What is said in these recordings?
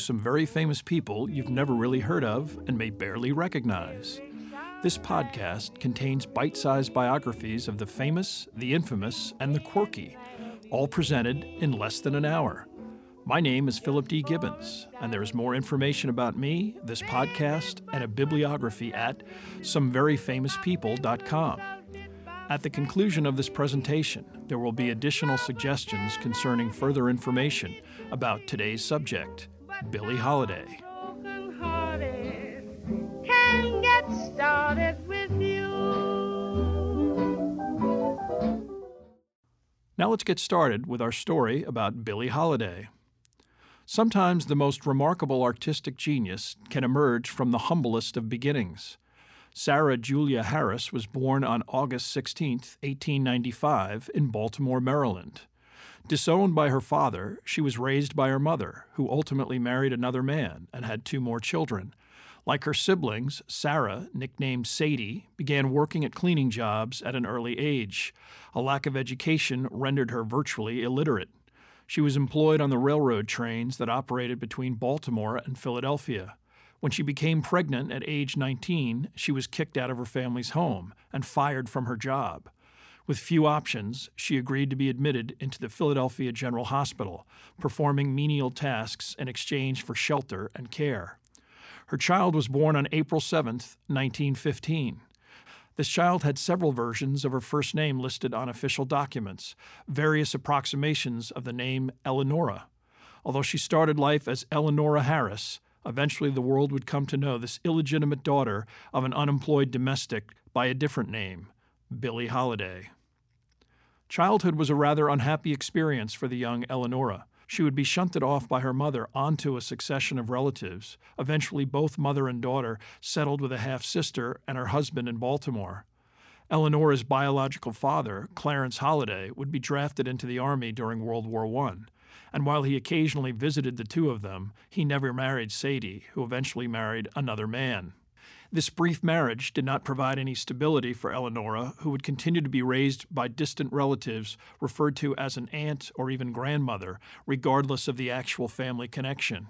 Some very famous people you've never really heard of and may barely recognize. This podcast contains bite sized biographies of the famous, the infamous, and the quirky, all presented in less than an hour. My name is Philip D. Gibbons, and there is more information about me, this podcast, and a bibliography at someveryfamouspeople.com. At the conclusion of this presentation, there will be additional suggestions concerning further information about today's subject, Billie Holiday. Now let's get started with our story about Billie Holiday. Sometimes the most remarkable artistic genius can emerge from the humblest of beginnings. Sarah Julia Harris was born on August 16, 1895, in Baltimore, Maryland. Disowned by her father, she was raised by her mother, who ultimately married another man and had two more children. Like her siblings, Sarah, nicknamed Sadie, began working at cleaning jobs at an early age. A lack of education rendered her virtually illiterate. She was employed on the railroad trains that operated between Baltimore and Philadelphia. When she became pregnant at age 19, she was kicked out of her family's home and fired from her job. With few options, she agreed to be admitted into the Philadelphia General Hospital, performing menial tasks in exchange for shelter and care. Her child was born on April 7, 1915. This child had several versions of her first name listed on official documents, various approximations of the name Eleonora. Although she started life as Eleonora Harris, eventually the world would come to know this illegitimate daughter of an unemployed domestic by a different name, Billie Holiday. Childhood was a rather unhappy experience for the young Eleonora. She would be shunted off by her mother onto a succession of relatives. Eventually, both mother and daughter settled with a half sister and her husband in Baltimore. Eleonora's biological father, Clarence Holiday, would be drafted into the Army during World War I. And while he occasionally visited the two of them, he never married Sadie, who eventually married another man. This brief marriage did not provide any stability for Eleonora, who would continue to be raised by distant relatives referred to as an aunt or even grandmother, regardless of the actual family connection.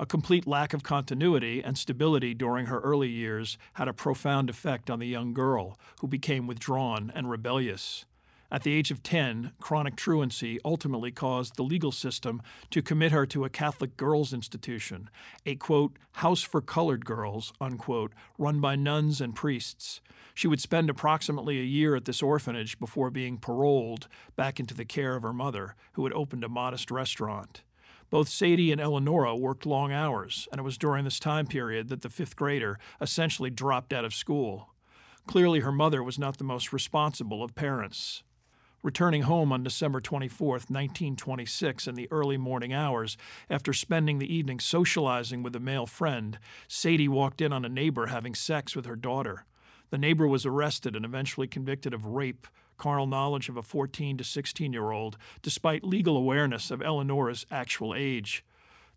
A complete lack of continuity and stability during her early years had a profound effect on the young girl, who became withdrawn and rebellious. At the age of 10, chronic truancy ultimately caused the legal system to commit her to a Catholic girls' institution, a quote, house for colored girls, unquote, run by nuns and priests. She would spend approximately a year at this orphanage before being paroled back into the care of her mother, who had opened a modest restaurant. Both Sadie and Eleonora worked long hours, and it was during this time period that the fifth grader essentially dropped out of school. Clearly, her mother was not the most responsible of parents. Returning home on December 24, 1926, in the early morning hours, after spending the evening socializing with a male friend, Sadie walked in on a neighbor having sex with her daughter. The neighbor was arrested and eventually convicted of rape, carnal knowledge of a 14 to 16 year old, despite legal awareness of Eleonora's actual age.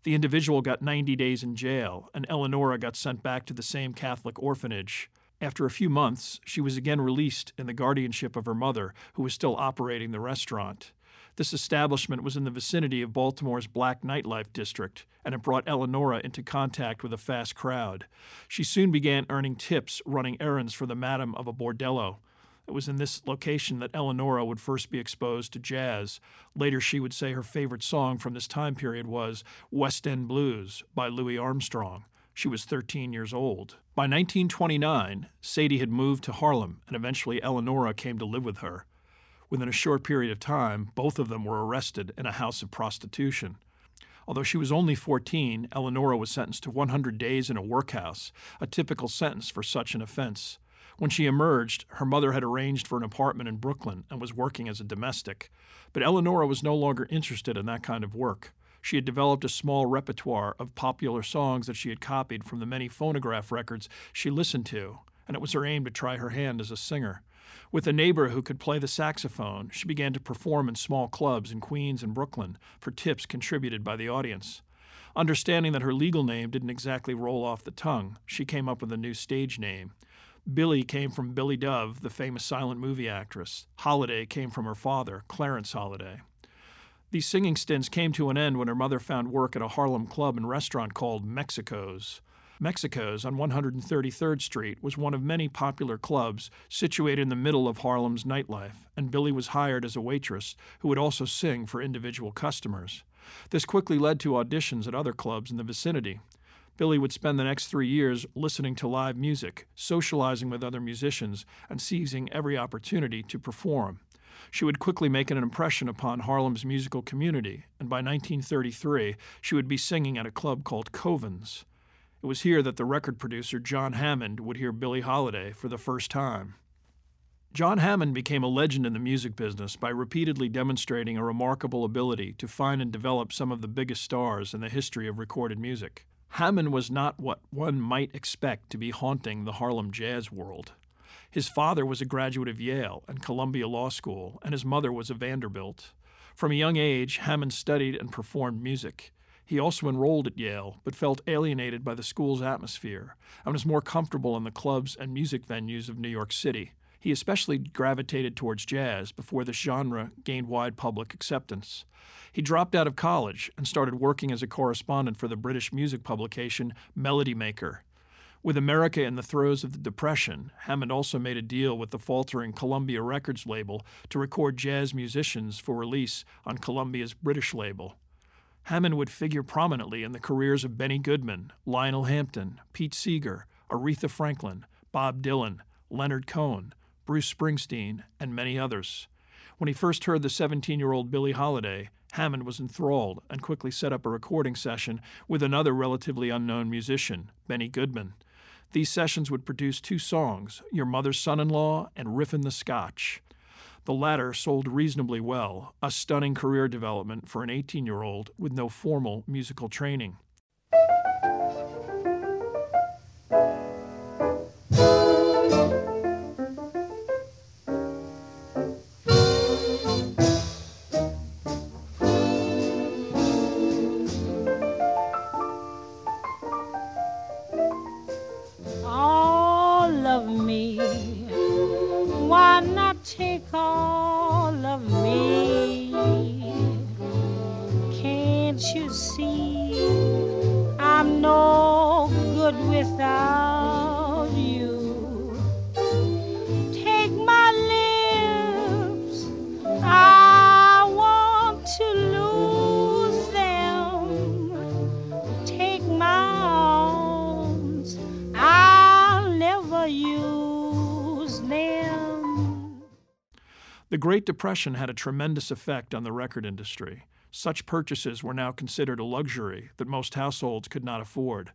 The individual got 90 days in jail, and Eleonora got sent back to the same Catholic orphanage. After a few months, she was again released in the guardianship of her mother, who was still operating the restaurant. This establishment was in the vicinity of Baltimore's black nightlife district, and it brought Eleonora into contact with a fast crowd. She soon began earning tips running errands for the madam of a bordello. It was in this location that Eleonora would first be exposed to jazz. Later, she would say her favorite song from this time period was West End Blues by Louis Armstrong. She was 13 years old. By 1929, Sadie had moved to Harlem, and eventually Eleonora came to live with her. Within a short period of time, both of them were arrested in a house of prostitution. Although she was only 14, Eleonora was sentenced to 100 days in a workhouse, a typical sentence for such an offense. When she emerged, her mother had arranged for an apartment in Brooklyn and was working as a domestic. But Eleonora was no longer interested in that kind of work. She had developed a small repertoire of popular songs that she had copied from the many phonograph records she listened to, and it was her aim to try her hand as a singer. With a neighbor who could play the saxophone, she began to perform in small clubs in Queens and Brooklyn for tips contributed by the audience. Understanding that her legal name didn't exactly roll off the tongue, she came up with a new stage name. Billie came from Billie Dove, the famous silent movie actress. Holiday came from her father, Clarence Holiday. These singing stints came to an end when her mother found work at a Harlem club and restaurant called Mexico's. Mexico's on 133rd Street was one of many popular clubs situated in the middle of Harlem's nightlife, and Billie was hired as a waitress who would also sing for individual customers. This quickly led to auditions at other clubs in the vicinity. Billie would spend the next three years listening to live music, socializing with other musicians, and seizing every opportunity to perform. She would quickly make an impression upon Harlem's musical community, and by 1933 she would be singing at a club called Covan's. It was here that the record producer John Hammond would hear Billie Holiday for the first time. John Hammond became a legend in the music business by repeatedly demonstrating a remarkable ability to find and develop some of the biggest stars in the history of recorded music. Hammond was not what one might expect to be haunting the Harlem jazz world. His father was a graduate of Yale and Columbia Law School, and his mother was a Vanderbilt. From a young age, Hammond studied and performed music. He also enrolled at Yale, but felt alienated by the school's atmosphere and was more comfortable in the clubs and music venues of New York City. He especially gravitated towards jazz before this genre gained wide public acceptance. He dropped out of college and started working as a correspondent for the British music publication Melody Maker. With America in the throes of the Depression, Hammond also made a deal with the faltering Columbia Records label to record jazz musicians for release on Columbia's British label. Hammond would figure prominently in the careers of Benny Goodman, Lionel Hampton, Pete Seeger, Aretha Franklin, Bob Dylan, Leonard Cohen, Bruce Springsteen, and many others. When he first heard the 17 year old Billie Holiday, Hammond was enthralled and quickly set up a recording session with another relatively unknown musician, Benny Goodman. These sessions would produce two songs, Your Mother's Son in Law and Riffin' the Scotch. The latter sold reasonably well, a stunning career development for an 18 year old with no formal musical training. The Great Depression had a tremendous effect on the record industry. Such purchases were now considered a luxury that most households could not afford.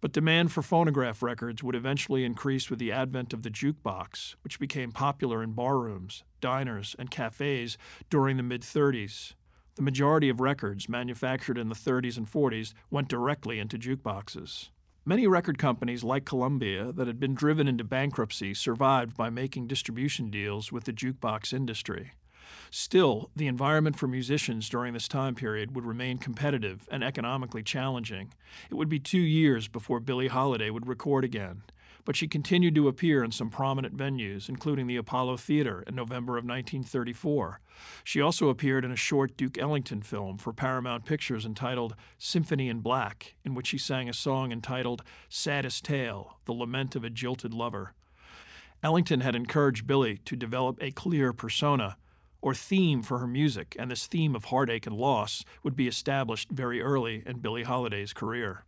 But demand for phonograph records would eventually increase with the advent of the jukebox, which became popular in barrooms, diners, and cafes during the mid 30s. The majority of records manufactured in the 30s and 40s went directly into jukeboxes. Many record companies like Columbia that had been driven into bankruptcy survived by making distribution deals with the jukebox industry. Still, the environment for musicians during this time period would remain competitive and economically challenging. It would be two years before Billie Holiday would record again, but she continued to appear in some prominent venues, including the Apollo Theater in November of 1934. She also appeared in a short Duke Ellington film for Paramount Pictures entitled Symphony in Black, in which she sang a song entitled Saddest Tale The Lament of a Jilted Lover. Ellington had encouraged Billie to develop a clear persona or theme for her music, and this theme of heartache and loss would be established very early in Billie Holiday's career.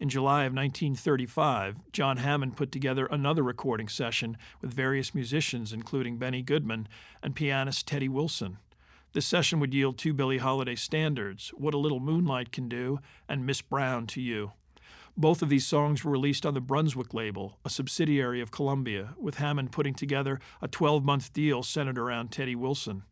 In July of 1935, John Hammond put together another recording session with various musicians, including Benny Goodman and pianist Teddy Wilson. This session would yield two Billie Holiday standards, What a Little Moonlight Can Do and Miss Brown to You. Both of these songs were released on the Brunswick label, a subsidiary of Columbia, with Hammond putting together a 12 month deal centered around Teddy Wilson.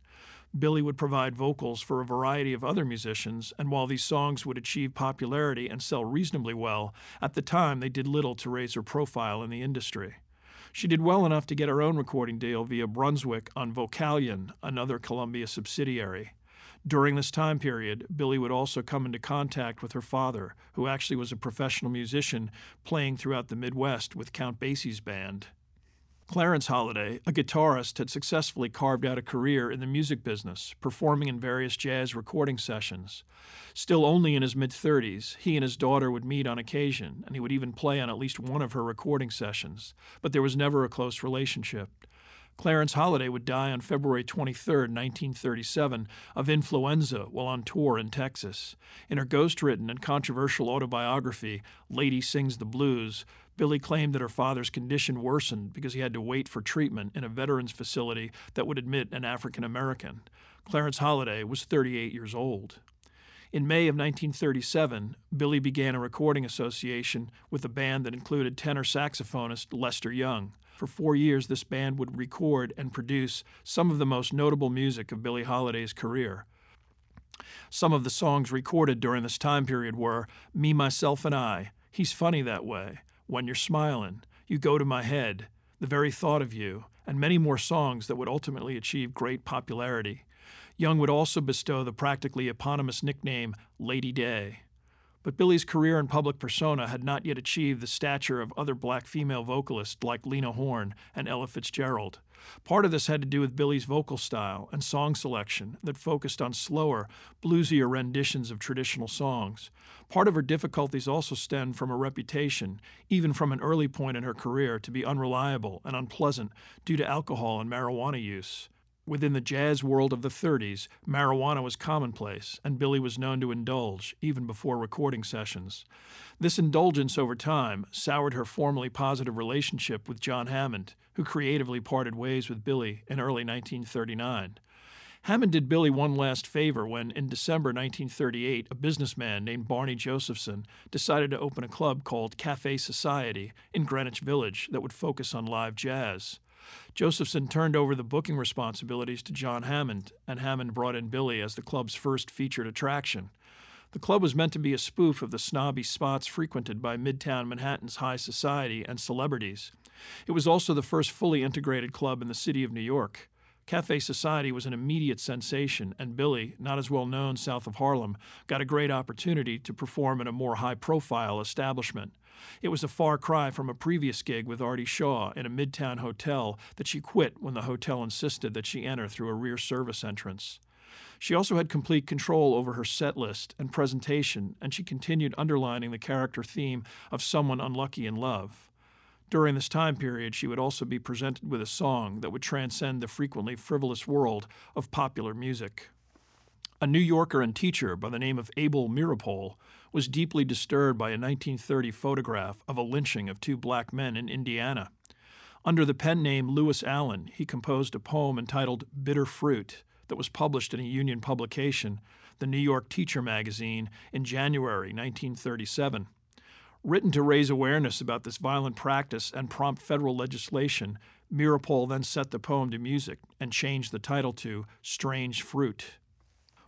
Billie would provide vocals for a variety of other musicians, and while these songs would achieve popularity and sell reasonably well, at the time they did little to raise her profile in the industry. She did well enough to get her own recording deal via Brunswick on Vocalion, another Columbia subsidiary. During this time period, Billie would also come into contact with her father, who actually was a professional musician playing throughout the Midwest with Count Basie's band. Clarence Holiday, a guitarist, had successfully carved out a career in the music business, performing in various jazz recording sessions. Still only in his mid 30s, he and his daughter would meet on occasion, and he would even play on at least one of her recording sessions, but there was never a close relationship. Clarence Holiday would die on February 23, 1937, of influenza while on tour in Texas. In her ghost written and controversial autobiography, Lady Sings the Blues, Billie claimed that her father's condition worsened because he had to wait for treatment in a veterans facility that would admit an African American. Clarence Holiday was 38 years old. In May of 1937, Billie began a recording association with a band that included tenor saxophonist Lester Young. For four years, this band would record and produce some of the most notable music of Billie Holiday's career. Some of the songs recorded during this time period were Me, Myself, and I, He's Funny That Way, When You're Smiling, You Go to My Head, The Very Thought of You, and many more songs that would ultimately achieve great popularity. Young would also bestow the practically eponymous nickname Lady Day. But Billie's career and public persona had not yet achieved the stature of other black female vocalists like Lena Horne and Ella Fitzgerald. Part of this had to do with Billie's vocal style and song selection that focused on slower, bluesier renditions of traditional songs. Part of her difficulties also stemmed from a reputation, even from an early point in her career, to be unreliable and unpleasant due to alcohol and marijuana use. Within the jazz world of the 30s, marijuana was commonplace, and Billie was known to indulge, even before recording sessions. This indulgence over time soured her formerly positive relationship with John Hammond, who creatively parted ways with Billie in early 1939. Hammond did Billie one last favor when, in December 1938, a businessman named Barney Josephson decided to open a club called Cafe Society in Greenwich Village that would focus on live jazz. Josephson turned over the booking responsibilities to John Hammond, and Hammond brought in Billie as the club's first featured attraction. The club was meant to be a spoof of the snobby spots frequented by Midtown Manhattan's high society and celebrities. It was also the first fully integrated club in the city of New York. Cafe Society was an immediate sensation, and Billie, not as well known south of Harlem, got a great opportunity to perform in a more high profile establishment. It was a far cry from a previous gig with Artie Shaw in a midtown hotel that she quit when the hotel insisted that she enter through a rear service entrance. She also had complete control over her set list and presentation, and she continued underlining the character theme of someone unlucky in love. During this time period, she would also be presented with a song that would transcend the frequently frivolous world of popular music. A New Yorker and teacher by the name of Abel Meeropol was deeply disturbed by a 1930 photograph of a lynching of two black men in Indiana. Under the pen name Lewis Allan, he composed a poem entitled Bitter Fruit that was published in a Union publication, the New York Teacher magazine, in January 1937. Written to raise awareness about this violent practice and prompt federal legislation, Meeropol then set the poem to music and changed the title to Strange Fruit.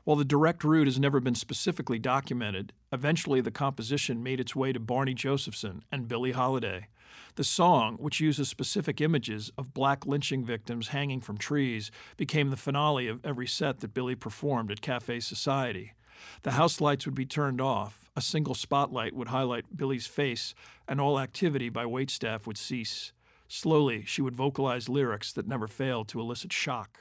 While the direct route has never been specifically documented, eventually the composition made its way to Barney Josephson and Billie Holiday. The song, which uses specific images of black lynching victims hanging from trees, became the finale of every set that Billie performed at Cafe Society. The house lights would be turned off, a single spotlight would highlight Billie's face, and all activity by waitstaff would cease. Slowly, she would vocalize lyrics that never failed to elicit shock.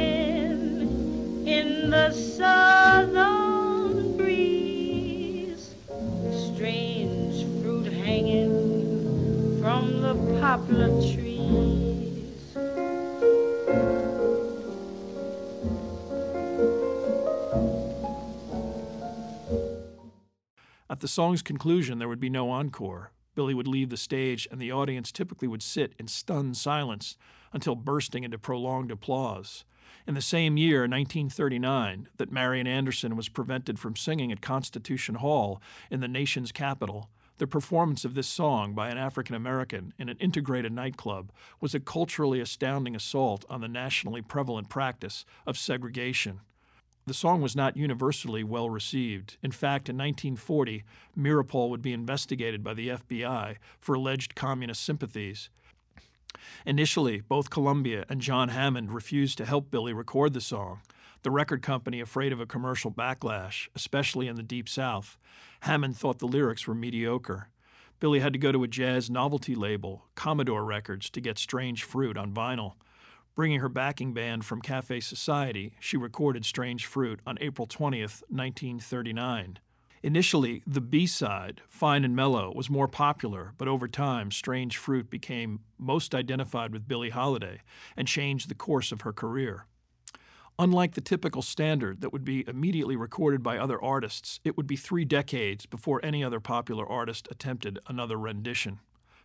in the southern breeze. Strange fruit hanging from the poplar trees. At the song's conclusion, there would be no encore. Billie would leave the stage, and the audience typically would sit in stunned silence until bursting into prolonged applause. In the same year, 1939, that Marian Anderson was prevented from singing at Constitution Hall in the nation's capital, The performance of this song by an African American in an integrated nightclub was a culturally astounding assault on the nationally prevalent practice of segregation. The song was not universally well received. In fact, in 1940, Meeropol would be investigated by the FBI for alleged communist sympathies. Initially, both Columbia and John Hammond refused to help Billie record the song. The record company, afraid of a commercial backlash, especially in the Deep South, Hammond thought the lyrics were mediocre. Billie had to go to a jazz novelty label, Commodore Records, to get Strange Fruit on vinyl. Bringing her backing band from Cafe Society, she recorded Strange Fruit on April 20, 1939. Initially, the B side, Fine and Mellow, was more popular, but over time, Strange Fruit became most identified with Billie Holiday and changed the course of her career. Unlike the typical standard that would be immediately recorded by other artists, it would be three decades before any other popular artist attempted another rendition.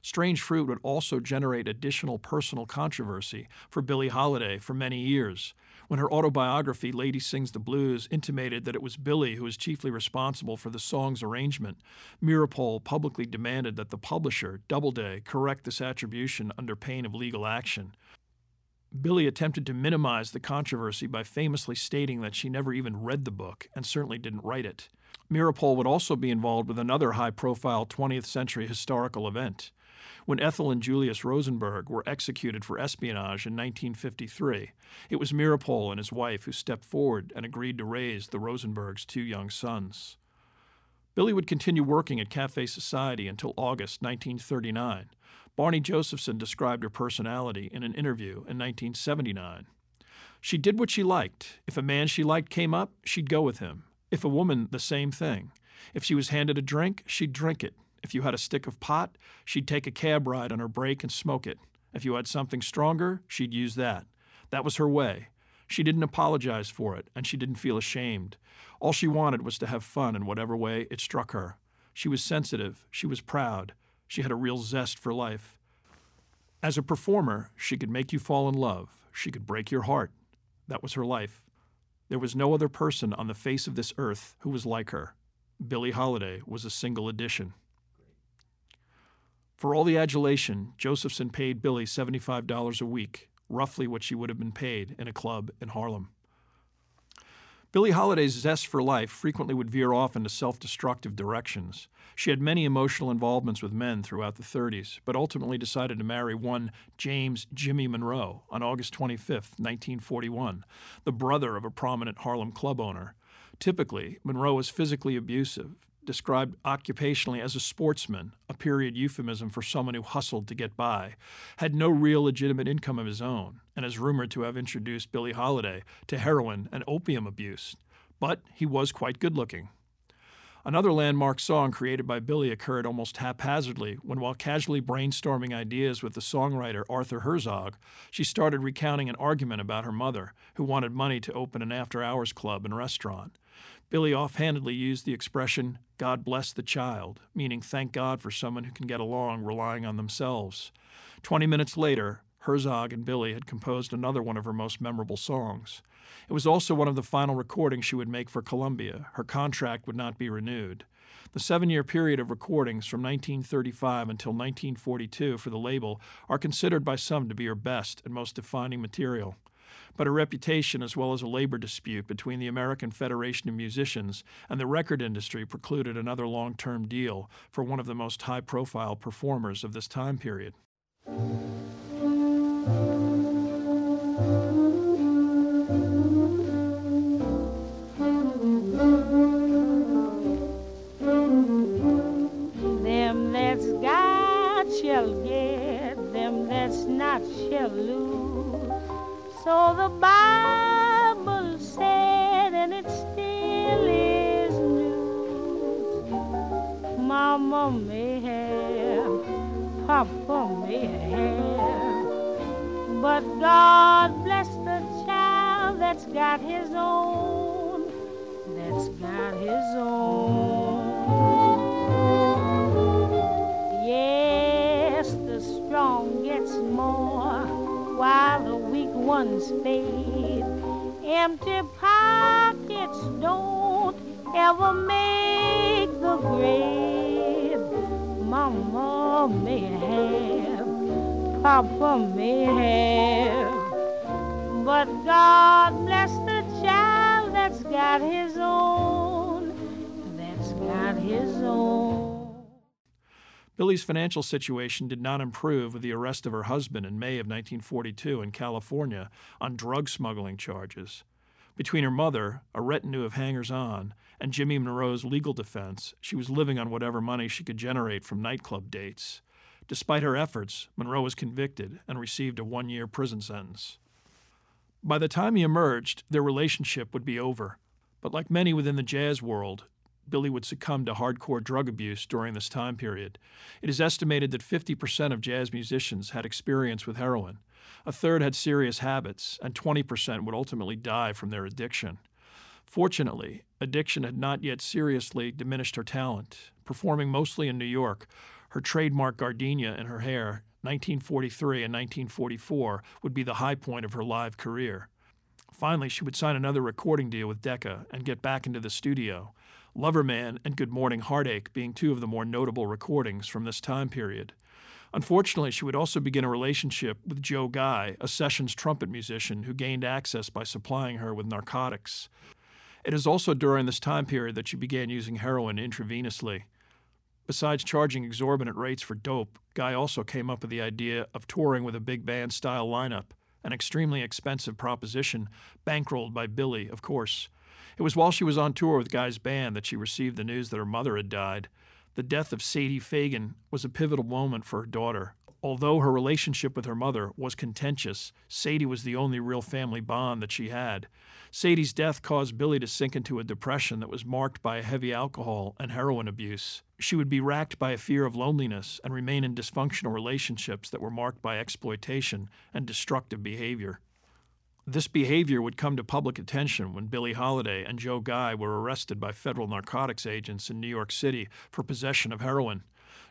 Strange Fruit would also generate additional personal controversy for Billie Holiday for many years. When her autobiography, Lady Sings the Blues, intimated that it was Billie who was chiefly responsible for the song's arrangement, Meeropol publicly demanded that the publisher, Doubleday, correct this attribution under pain of legal action. Billie attempted to minimize the controversy by famously stating that she never even read the book and certainly didn't write it. Meeropol would also be involved with another high profile 20th century historical event. When Ethel and Julius Rosenberg were executed for espionage in 1953, it was Meeropol and his wife who stepped forward and agreed to raise the Rosenbergs' two young sons. Billie would continue working at Cafe Society until August 1939. Barney Josephson described her personality in an interview in 1979. She did what she liked. If a man she liked came up, she'd go with him. If a woman, the same thing. If she was handed a drink, she'd drink it. If you had a stick of pot, she'd take a cab ride on her break and smoke it. If you had something stronger, she'd use that. That was her way. She didn't apologize for it, and she didn't feel ashamed. All she wanted was to have fun in whatever way it struck her. She was sensitive. She was proud. She had a real zest for life. As a performer, she could make you fall in love. She could break your heart. That was her life. There was no other person on the face of this earth who was like her. Billie Holiday was a single edition. For all the adulation, Josephson paid Billie $75 a week, roughly what she would have been paid in a club in Harlem. Billie Holiday's zest for life frequently would veer off into self destructive directions. She had many emotional involvements with men throughout the 30s, but ultimately decided to marry one James Jimmy Monroe on August 25, 1941, the brother of a prominent Harlem club owner. Typically, Monroe was physically abusive, described occupationally as a sportsman, a period euphemism for someone who hustled to get by, had no real legitimate income of his own, and is rumored to have introduced Billie Holiday to heroin and opium abuse. But he was quite good looking. Another landmark song created by Billie occurred almost haphazardly when, while casually brainstorming ideas with the songwriter Arthur Herzog, she started recounting an argument about her mother, who wanted money to open an after hours club and restaurant. Billie offhandedly used the expression, God bless the child, meaning thank God for someone who can get along relying on themselves. Twenty minutes later, Herzog and Billie had composed another one of her most memorable songs. It was also one of the final recordings she would make for Columbia. Her contract would not be renewed. The seven year period of recordings from 1935 until 1942 for the label are considered by some to be her best and most defining material but a reputation as well as a labor dispute between the American Federation of Musicians and the record industry precluded another long term deal for one of the most high profile performers of this time period. Billie's financial situation did not improve with the arrest of her husband in May of 1942 in California on drug smuggling charges. Between her mother, a retinue of hangers on, and Jimmy Monroe's legal defense, she was living on whatever money she could generate from nightclub dates. Despite her efforts, Monroe was convicted and received a one year prison sentence. By the time he emerged, their relationship would be over. But like many within the jazz world, Billie would succumb to hardcore drug abuse during this time period. It is estimated that 50% of jazz musicians had experience with heroin. A third had serious habits, and 20% would ultimately die from their addiction. Fortunately, addiction had not yet seriously diminished her talent. Performing mostly in New York, her trademark gardenia in her hair 1943 and 1944 would be the high point of her live career. Finally, she would sign another recording deal with Decca and get back into the studio. Loverman and Good Morning Heartache being two of the more notable recordings from this time period. Unfortunately, she would also begin a relationship with Joe Guy, a sessions trumpet musician who gained access by supplying her with narcotics. It is also during this time period that she began using heroin intravenously. Besides charging exorbitant rates for dope, Guy also came up with the idea of touring with a big band style lineup, an extremely expensive proposition, bankrolled by Billie, of course. It was while she was on tour with Guy's band that she received the news that her mother had died. The death of Sadie Fagan was a pivotal moment for her daughter. Although her relationship with her mother was contentious, Sadie was the only real family bond that she had. Sadie's death caused Billie to sink into a depression that was marked by heavy alcohol and heroin abuse. She would be racked by a fear of loneliness and remain in dysfunctional relationships that were marked by exploitation and destructive behavior. This behavior would come to public attention when Billie Holiday and Joe Guy were arrested by federal narcotics agents in New York City for possession of heroin.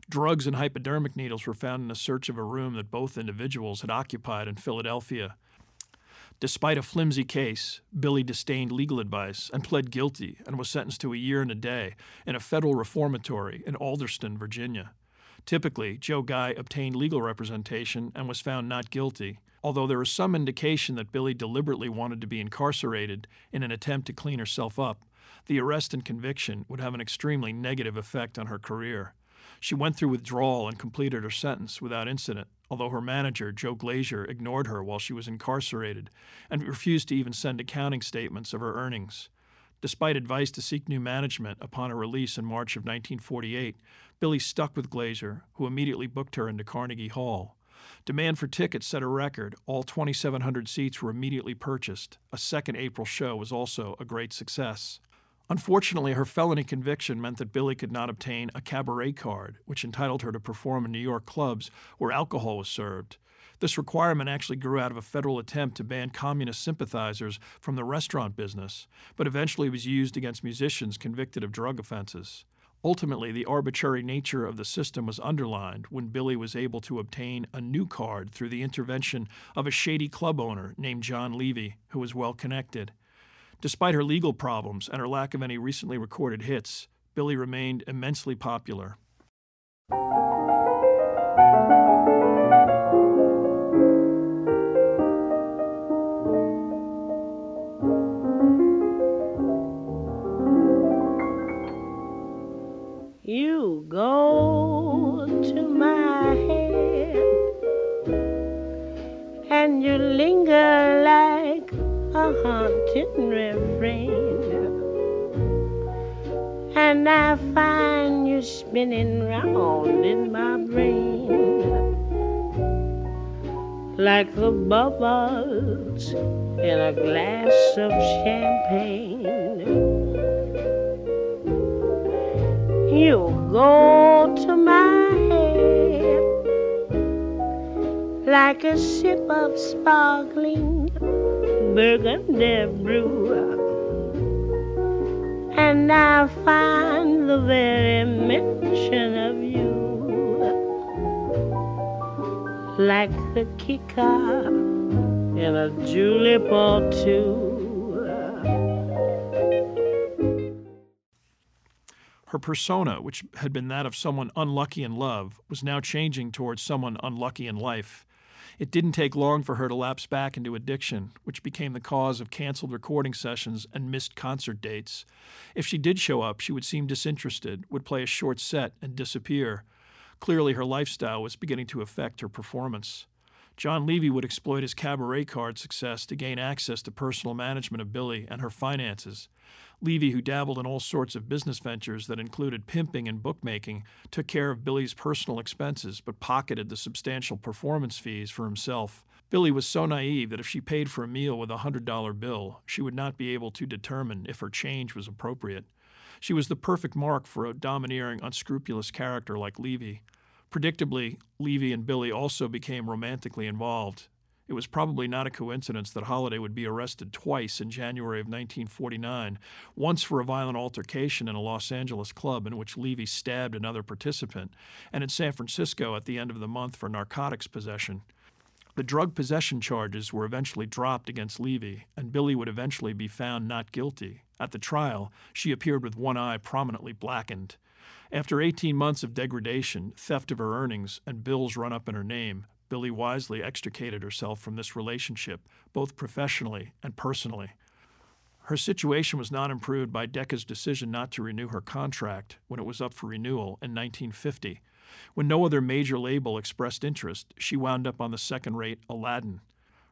Drugs and hypodermic needles were found in a search of a room that both individuals had occupied in Philadelphia. Despite a flimsy case, Billie disdained legal advice and pled guilty and was sentenced to a year and a day in a federal reformatory in Alderson, Virginia. Typically, Joe Guy obtained legal representation and was found not guilty, although there is some indication that Billie deliberately wanted to be incarcerated in an attempt to clean herself up. The arrest and conviction would have an extremely negative effect on her career. She went through withdrawal and completed her sentence without incident, although her manager, Joe Glaser, ignored her while she was incarcerated and refused to even send accounting statements of her earnings. Despite advice to seek new management upon her release in March of 1948, Billie stuck with Glaser, who immediately booked her into Carnegie Hall. Demand for tickets set a record. All 2,700 seats were immediately purchased. A second April show was also a great success. Unfortunately, her felony conviction meant that Billie could not obtain a cabaret card, which entitled her to perform in New York clubs where alcohol was served. This requirement actually grew out of a federal attempt to ban communist sympathizers from the restaurant business, but eventually was used against musicians convicted of drug offenses. Ultimately, the arbitrary nature of the system was underlined when Billie was able to obtain a new card through the intervention of a shady club owner named John Levy, who was well connected. Despite her legal problems and her lack of any recently recorded hits, Billie remained immensely popular. Go to my head and you linger like a haunting refrain. And I find you spinning round in my brain like the bubbles in a glass of champagne. You go to my head like a sip of sparkling burgundy brew. And I find the very mention of you like the kicker in a julep or two. Her persona, which had been that of someone unlucky in love, was now changing towards someone unlucky in life. It didn't take long for her to lapse back into addiction, which became the cause of canceled recording sessions and missed concert dates. If she did show up, she would seem disinterested, would play a short set, and disappear. Clearly, her lifestyle was beginning to affect her performance. John Levy would exploit his cabaret card success to gain access to personal management of Billie and her finances. Levy, who dabbled in all sorts of business ventures that included pimping and bookmaking, took care of Billie's personal expenses but pocketed the substantial performance fees for himself. Billie was so naive that if she paid for a meal with a $100 bill, she would not be able to determine if her change was appropriate. She was the perfect mark for a domineering, unscrupulous character like Levy. Predictably, Levy and Billie also became romantically involved. It was probably not a coincidence that Holiday would be arrested twice in January of 1949, once for a violent altercation in a Los Angeles club in which Levy stabbed another participant, and in San Francisco at the end of the month for narcotics possession. The drug possession charges were eventually dropped against Levy, and Billie would eventually be found not guilty. At the trial, she appeared with one eye prominently blackened. After 18 months of degradation, theft of her earnings, and bills run up in her name, Billie wisely extricated herself from this relationship, both professionally and personally. Her situation was not improved by Decca's decision not to renew her contract when it was up for renewal in 1950. When no other major label expressed interest, she wound up on the second rate Aladdin.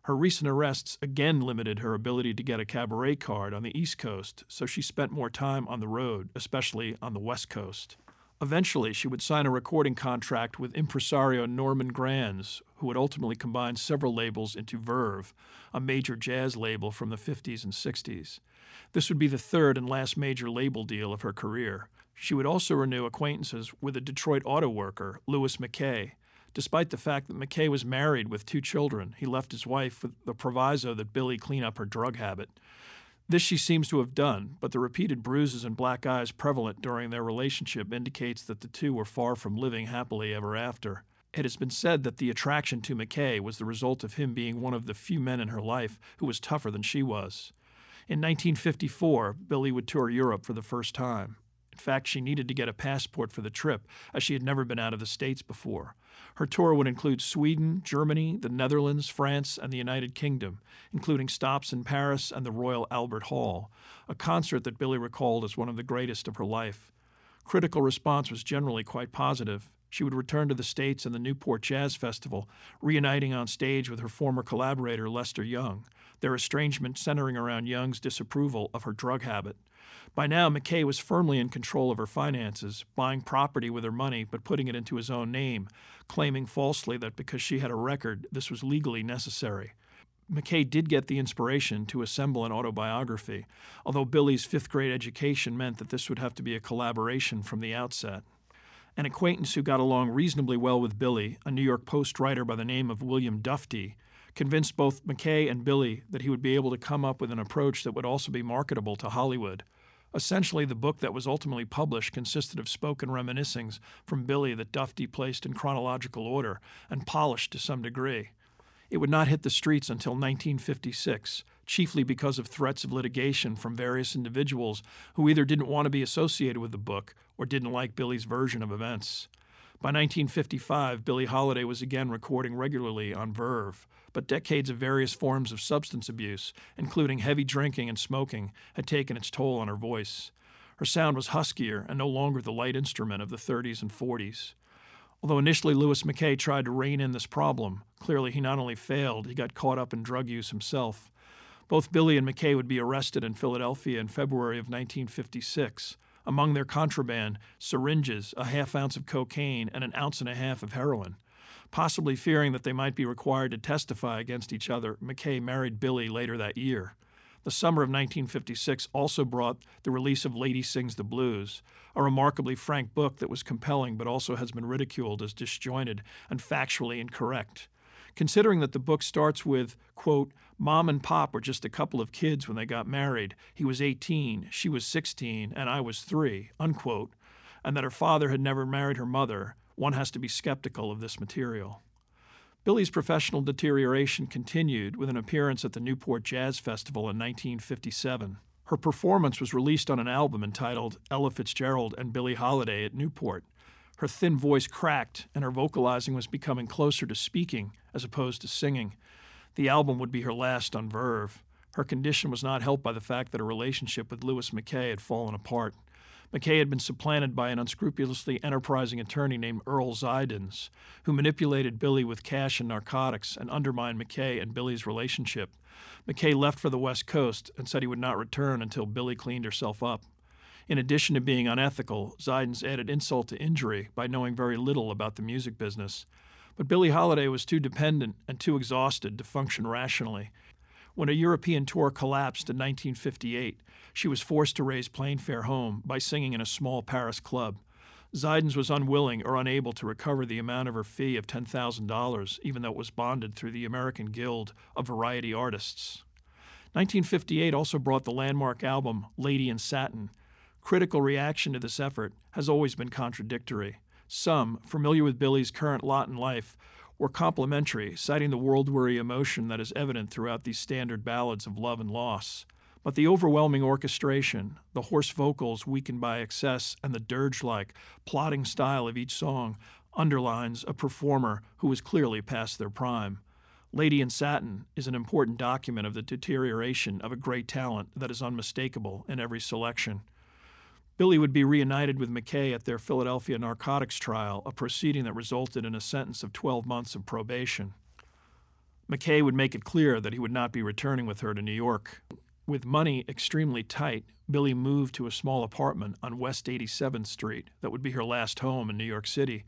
Her recent arrests again limited her ability to get a cabaret card on the East Coast, so she spent more time on the road, especially on the West Coast. Eventually, she would sign a recording contract with impresario Norman Granz, who would ultimately combine several labels into Verve, a major jazz label from the 50s and 60s. This would be the third and last major label deal of her career. She would also renew acquaintances with a Detroit auto worker, Louis McKay. Despite the fact that McKay was married with two children, he left his wife with the proviso that Billie clean up her drug habit. This she seems to have done, but the repeated bruises and black eyes prevalent during their relationship indicates that the two were far from living happily ever after. It has been said that the attraction to McKay was the result of him being one of the few men in her life who was tougher than she was. In 1954, Billie would tour Europe for the first time. In fact, she needed to get a passport for the trip, as she had never been out of the States before. Her tour would include Sweden, Germany, the Netherlands, France, and the United Kingdom, including stops in Paris and the Royal Albert Hall, a concert that Billie recalled as one of the greatest of her life. Critical response was generally quite positive. She would return to the States and the Newport Jazz Festival, reuniting on stage with her former collaborator Lester Young, their estrangement centering around Young's disapproval of her drug habit. By now, McKay was firmly in control of her finances, buying property with her money but putting it into his own name, claiming falsely that because she had a record, this was legally necessary. McKay did get the inspiration to assemble an autobiography, although Billie's fifth grade education meant that this would have to be a collaboration from the outset. An acquaintance who got along reasonably well with Billie, a New York Post writer by the name of William Dufty, convinced both McKay and Billie that he would be able to come up with an approach that would also be marketable to Hollywood. Essentially, the book that was ultimately published consisted of spoken reminiscings from Billie that Dufty placed in chronological order and polished to some degree. It would not hit the streets until 1956, chiefly because of threats of litigation from various individuals who either didn't want to be associated with the book or didn't like Billie's version of events. By 1955, Billie Holiday was again recording regularly on Verve, but decades of various forms of substance abuse, including heavy drinking and smoking, had taken its toll on her voice. Her sound was huskier and no longer the light instrument of the 30s and 40s. Although initially Louis McKay tried to rein in this problem, clearly he not only failed, he got caught up in drug use himself. Both Billie and McKay would be arrested in Philadelphia in February of 1956. Among their contraband, syringes, a half ounce of cocaine, and an ounce and a half of heroin. Possibly fearing that they might be required to testify against each other, McKay married Billie later that year. The summer of 1956 also brought the release of Lady Sings the Blues, a remarkably frank book that was compelling but also has been ridiculed as disjointed and factually incorrect. Considering that the book starts with, quote, Mom and Pop were just a couple of kids when they got married. He was 18, she was 16, and I was three, unquote, and that her father had never married her mother, one has to be skeptical of this material. Billie's professional deterioration continued with an appearance at the Newport Jazz Festival in 1957. Her performance was released on an album entitled Ella Fitzgerald and Billie Holiday at Newport. Her thin voice cracked, and her vocalizing was becoming closer to speaking as opposed to singing. The album would be her last on Verve. Her condition was not helped by the fact that her relationship with Louis McKay had fallen apart. McKay had been supplanted by an unscrupulously enterprising attorney named Earl Zidens, who manipulated Billie with cash and narcotics and undermined McKay and Billie's relationship. McKay left for the West Coast and said he would not return until Billie cleaned herself up. In addition to being unethical, Zidens added insult to injury by knowing very little about the music business. But Billie Holiday was too dependent and too exhausted to function rationally. When a European tour collapsed in 1958, she was forced to raise plane fare home by singing in a small Paris club. Zidens was unwilling or unable to recover the amount of her fee of $10,000, even though it was bonded through the American Guild of Variety Artists. 1958 also brought the landmark album Lady in Satin. Critical reaction to this effort has always been contradictory. Some, familiar with Billie's current lot in life, were complimentary, citing the world weary emotion that is evident throughout these standard ballads of love and loss. But the overwhelming orchestration, the hoarse vocals weakened by excess, and the dirge like, plodding style of each song underlines a performer who is clearly past their prime. Lady in Satin is an important document of the deterioration of a great talent that is unmistakable in every selection. Billie would be reunited with McKay at their Philadelphia narcotics trial, a proceeding that resulted in a sentence of 12 months of probation. McKay would make it clear that he would not be returning with her to New York. With money extremely tight, Billie moved to a small apartment on West 87th Street that would be her last home in New York City.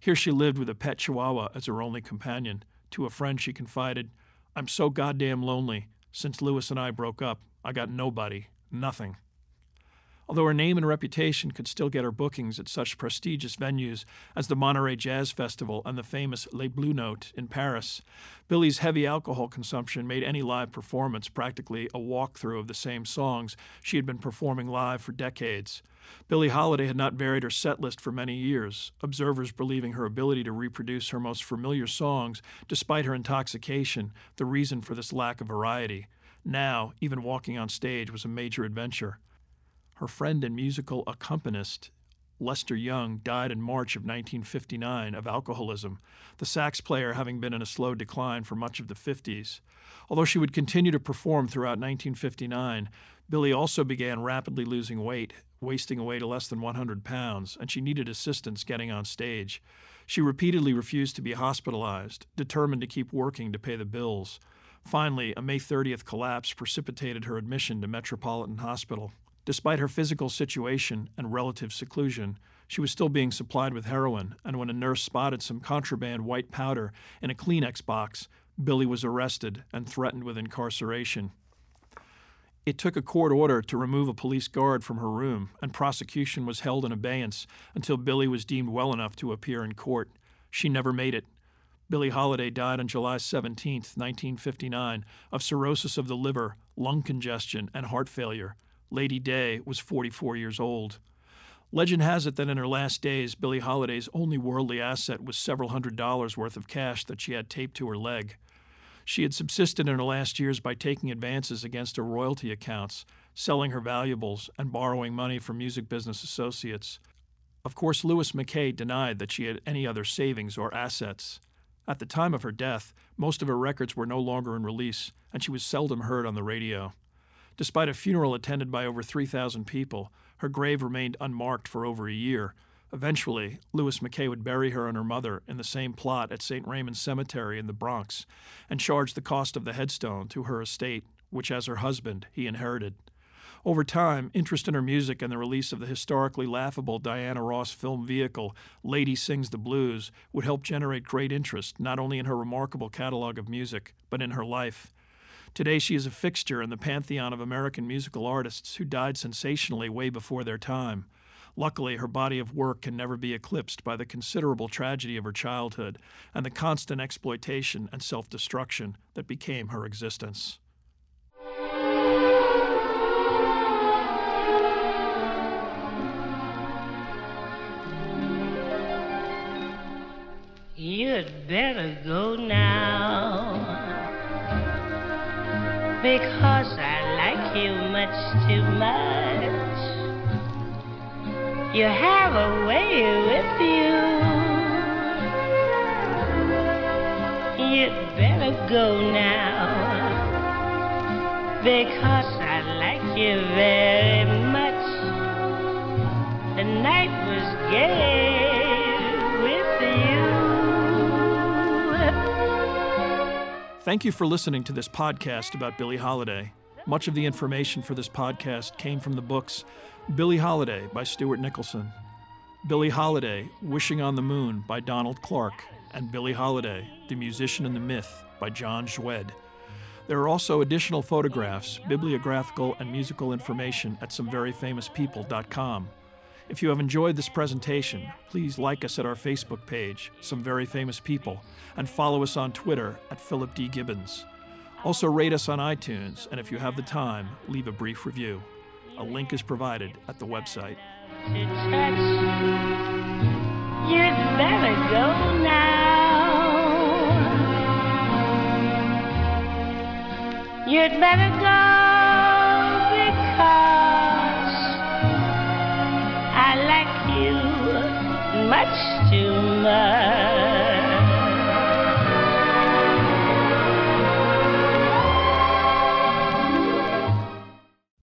Here she lived with a pet chihuahua as her only companion. To a friend, she confided, I'm so goddamn lonely. Since Louis and I broke up, I got nobody, nothing. Although her name and reputation could still get her bookings at such prestigious venues as the Monterey Jazz Festival and the famous Les Blue Notes in Paris, Billie's heavy alcohol consumption made any live performance practically a walkthrough of the same songs she had been performing live for decades. Billie Holiday had not varied her set list for many years, observers believing her ability to reproduce her most familiar songs despite her intoxication the reason for this lack of variety. Now, even walking on stage was a major adventure. Her friend and musical accompanist, Lester Young, died in March of 1959 of alcoholism, the sax player having been in a slow decline for much of the 50s. Although she would continue to perform throughout 1959, Billie also began rapidly losing weight, wasting away to less than 100 pounds, and she needed assistance getting on stage. She repeatedly refused to be hospitalized, determined to keep working to pay the bills. Finally, a May 30th collapse precipitated her admission to Metropolitan Hospital. Despite her physical situation and relative seclusion, she was still being supplied with heroin, and when a nurse spotted some contraband white powder in a Kleenex box, Billie was arrested and threatened with incarceration. It took a court order to remove a police guard from her room, and prosecution was held in abeyance until Billie was deemed well enough to appear in court. She never made it. Billie Holiday died on July 17, 1959, of cirrhosis of the liver, lung congestion, and heart failure. Lady Day was 44 years old. Legend has it that in her last days, Billie Holiday's only worldly asset was several hundred dollars worth of cash that she had taped to her leg. She had subsisted in her last years by taking advances against her royalty accounts, selling her valuables, and borrowing money from music business associates. Of course, Louis McKay denied that she had any other savings or assets. At the time of her death, most of her records were no longer in release, and she was seldom heard on the radio. Despite a funeral attended by over 3,000 people, her grave remained unmarked for over a year. Eventually, Louis McKay would bury her and her mother in the same plot at St. Raymond's Cemetery in the Bronx and charge the cost of the headstone to her estate, which, as her husband, he inherited. Over time, interest in her music and the release of the historically laughable Diana Ross film vehicle, Lady Sings the Blues, would help generate great interest not only in her remarkable catalog of music, but in her life. Today, she is a fixture in the pantheon of American musical artists who died sensationally way before their time. Luckily, her body of work can never be eclipsed by the considerable tragedy of her childhood and the constant exploitation and self destruction that became her existence. You'd better go now because I like you much too much. You have a way with you. You'd better go now because I like you very much. The night was gay. Thank you for listening to this podcast about Billie Holiday. Much of the information for this podcast came from the books Billie Holiday by Stuart Nicholson, Billie Holiday, Wishing on the Moon by Donald Clarke, and Billie Holiday, The Musician and the Myth by John Szwed. There are also additional photographs, bibliographical, and musical information at someveryfamouspeople.com. If you have enjoyed this presentation, please like us at our Facebook page, Some Very Famous People, and follow us on Twitter at Philip D. Gibbons. Also, rate us on iTunes, and if you have the time, leave a brief review. A link is provided at the website. You'd better go now. You'd better go much too much.